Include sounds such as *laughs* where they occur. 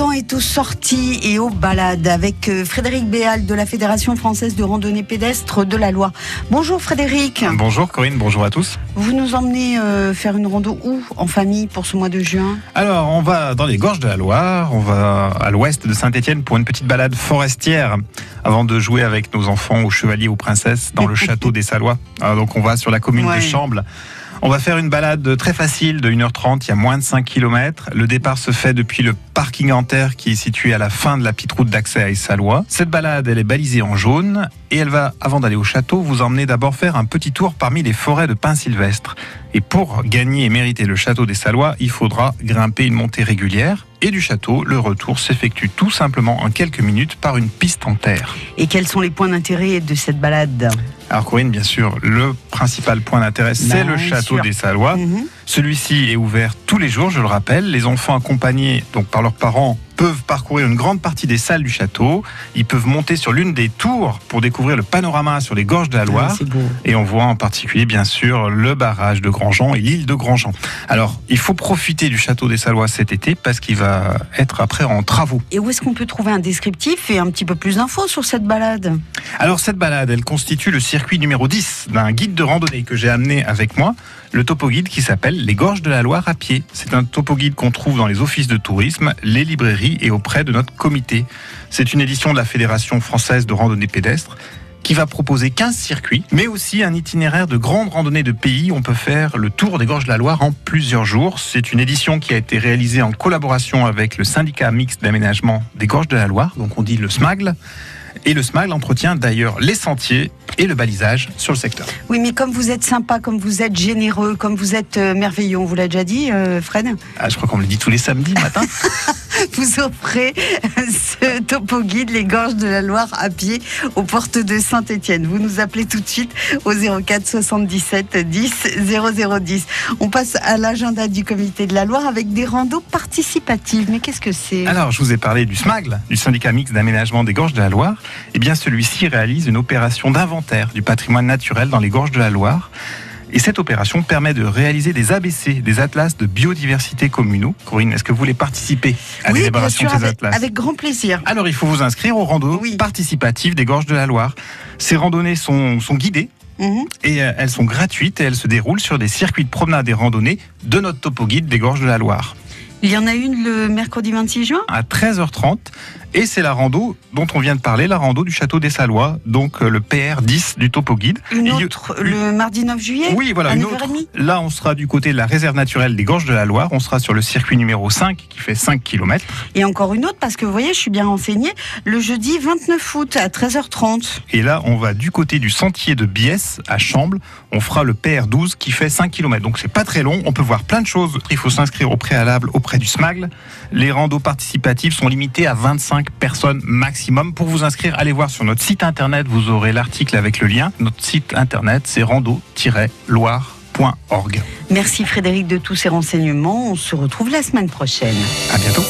temps est aux sorties et aux balades avec euh, Frédéric Béal de la Fédération française de randonnée pédestre de la Loire. Bonjour Frédéric. Bonjour Corinne, bonjour à tous. Vous nous emmenez euh, faire une rando où en famille pour ce mois de juin? Alors, on va dans les gorges de la Loire, on va à l'ouest de Saint-Étienne pour une petite balade forestière avant de jouer avec nos enfants aux chevaliers ou princesses dans le *laughs* château des Salois. Alors, donc on va sur la commune Ouais. de Chambles. On va faire une balade très facile de 1h30, il y a moins de 5 km. Le départ se fait depuis le parking en terre qui est situé à la fin de la petite route d'accès à Essalois. Cette balade, elle est balisée en jaune et elle va, avant d'aller au château, vous emmener d'abord faire un petit tour parmi les forêts de pins sylvestres. Et pour gagner et mériter le château des Salois, il faudra grimper une montée régulière. Et du château, le retour s'effectue tout simplement en quelques minutes par une piste en terre. Et quels sont les points d'intérêt de cette balade? Alors Corinne, bien sûr, le principal point d'intérêt, c'est le château sûr. des Salois. Mhm. Celui-ci est ouvert tous les jours, je le rappelle. Les enfants accompagnés donc par leurs parents peuvent parcourir une grande partie des salles du château. Ils peuvent monter sur l'une des tours pour découvrir le panorama sur les gorges de la Loire. Ah. Et on voit en particulier, bien sûr, le barrage de Grandjean et l'île de Grandjean. Alors, il faut profiter du château des Salois cet été parce qu'il va être après en travaux. Et où est-ce qu'on peut trouver un descriptif et un petit peu plus d'infos sur cette balade? Alors, cette balade, elle constitue le circuit numéro 10 d'un guide de randonnée que j'ai amené avec moi, le topo guide qui s'appelle Les Gorges de la Loire à pied. C'est un topo guide qu'on trouve dans les offices de tourisme, les librairies et auprès de notre comité. C'est une édition de la Fédération française de randonnée pédestre qui va proposer 15 circuits, mais aussi un itinéraire de grandes randonnées de pays. On peut faire le tour des gorges de la Loire en plusieurs jours. C'est une édition qui a été réalisée en collaboration avec le syndicat mixte d'aménagement des gorges de la Loire, donc on dit le SMAGL. Et le SMAGL entretient d'ailleurs les sentiers et le balisage sur le secteur. Oui, mais comme vous êtes sympa, comme vous êtes généreux, comme vous êtes euh, merveilleux, on vous l'a déjà dit, euh, Fred? Ah, je crois qu'on me le dit tous les samedis matin. *laughs* vous offrez ce guide, les gorges de la Loire à pied aux portes de Saint-Étienne. Vous nous appelez tout de suite au 04 77 10 0010. On passe à l'agenda du comité de la Loire avec des randos participatives. Mais qu'est-ce que c'est? Alors, je vous ai parlé du SMAGL, du syndicat mixte d'aménagement des gorges de la Loire. Eh bien, celui-ci réalise une opération d'inventaire du patrimoine naturel dans les gorges de la Loire. Et cette opération permet de réaliser des ABC, des atlas de biodiversité communaux. Corinne, est-ce que vous voulez participer à Oui, l'élaboration de ces avec, atlas avec grand plaisir. Alors, il faut vous inscrire aux randos Oui. participatives des gorges de la Loire. Ces randonnées sont, sont guidées Mhm. et euh, elles sont gratuites et elles se déroulent sur des circuits de promenade et randonnées de notre topo guide des gorges de la Loire. Il y en a une le mercredi 26 juin à 13h30 et c'est la rando dont on vient de parler, la rando du château des Salois, donc euh, le PR10 du topo guide. Une il autre le mardi 9 juillet Oui, voilà, une 9h30. autre. Là, on sera du côté de la réserve naturelle des Gorges de la Loire. On sera sur le circuit numéro 5 qui fait 5 km. Et encore une autre, parce que vous voyez, je suis bien renseignée, le jeudi 29 août à 13h30. Et là, on va du côté du sentier de Biesse à Chambles. On fera le PR12 qui fait 5 km. Donc, c'est pas très long. On peut voir plein de choses. Il faut s'inscrire au préalable du SMAGL. Les randos participatives sont limitées à 25 personnes maximum. Pour vous inscrire, allez voir sur notre site internet. Vous aurez l'article avec le lien. Notre site internet, c'est rando-loire.org. Merci Frédéric de tous ces renseignements. On se retrouve la semaine prochaine. À bientôt.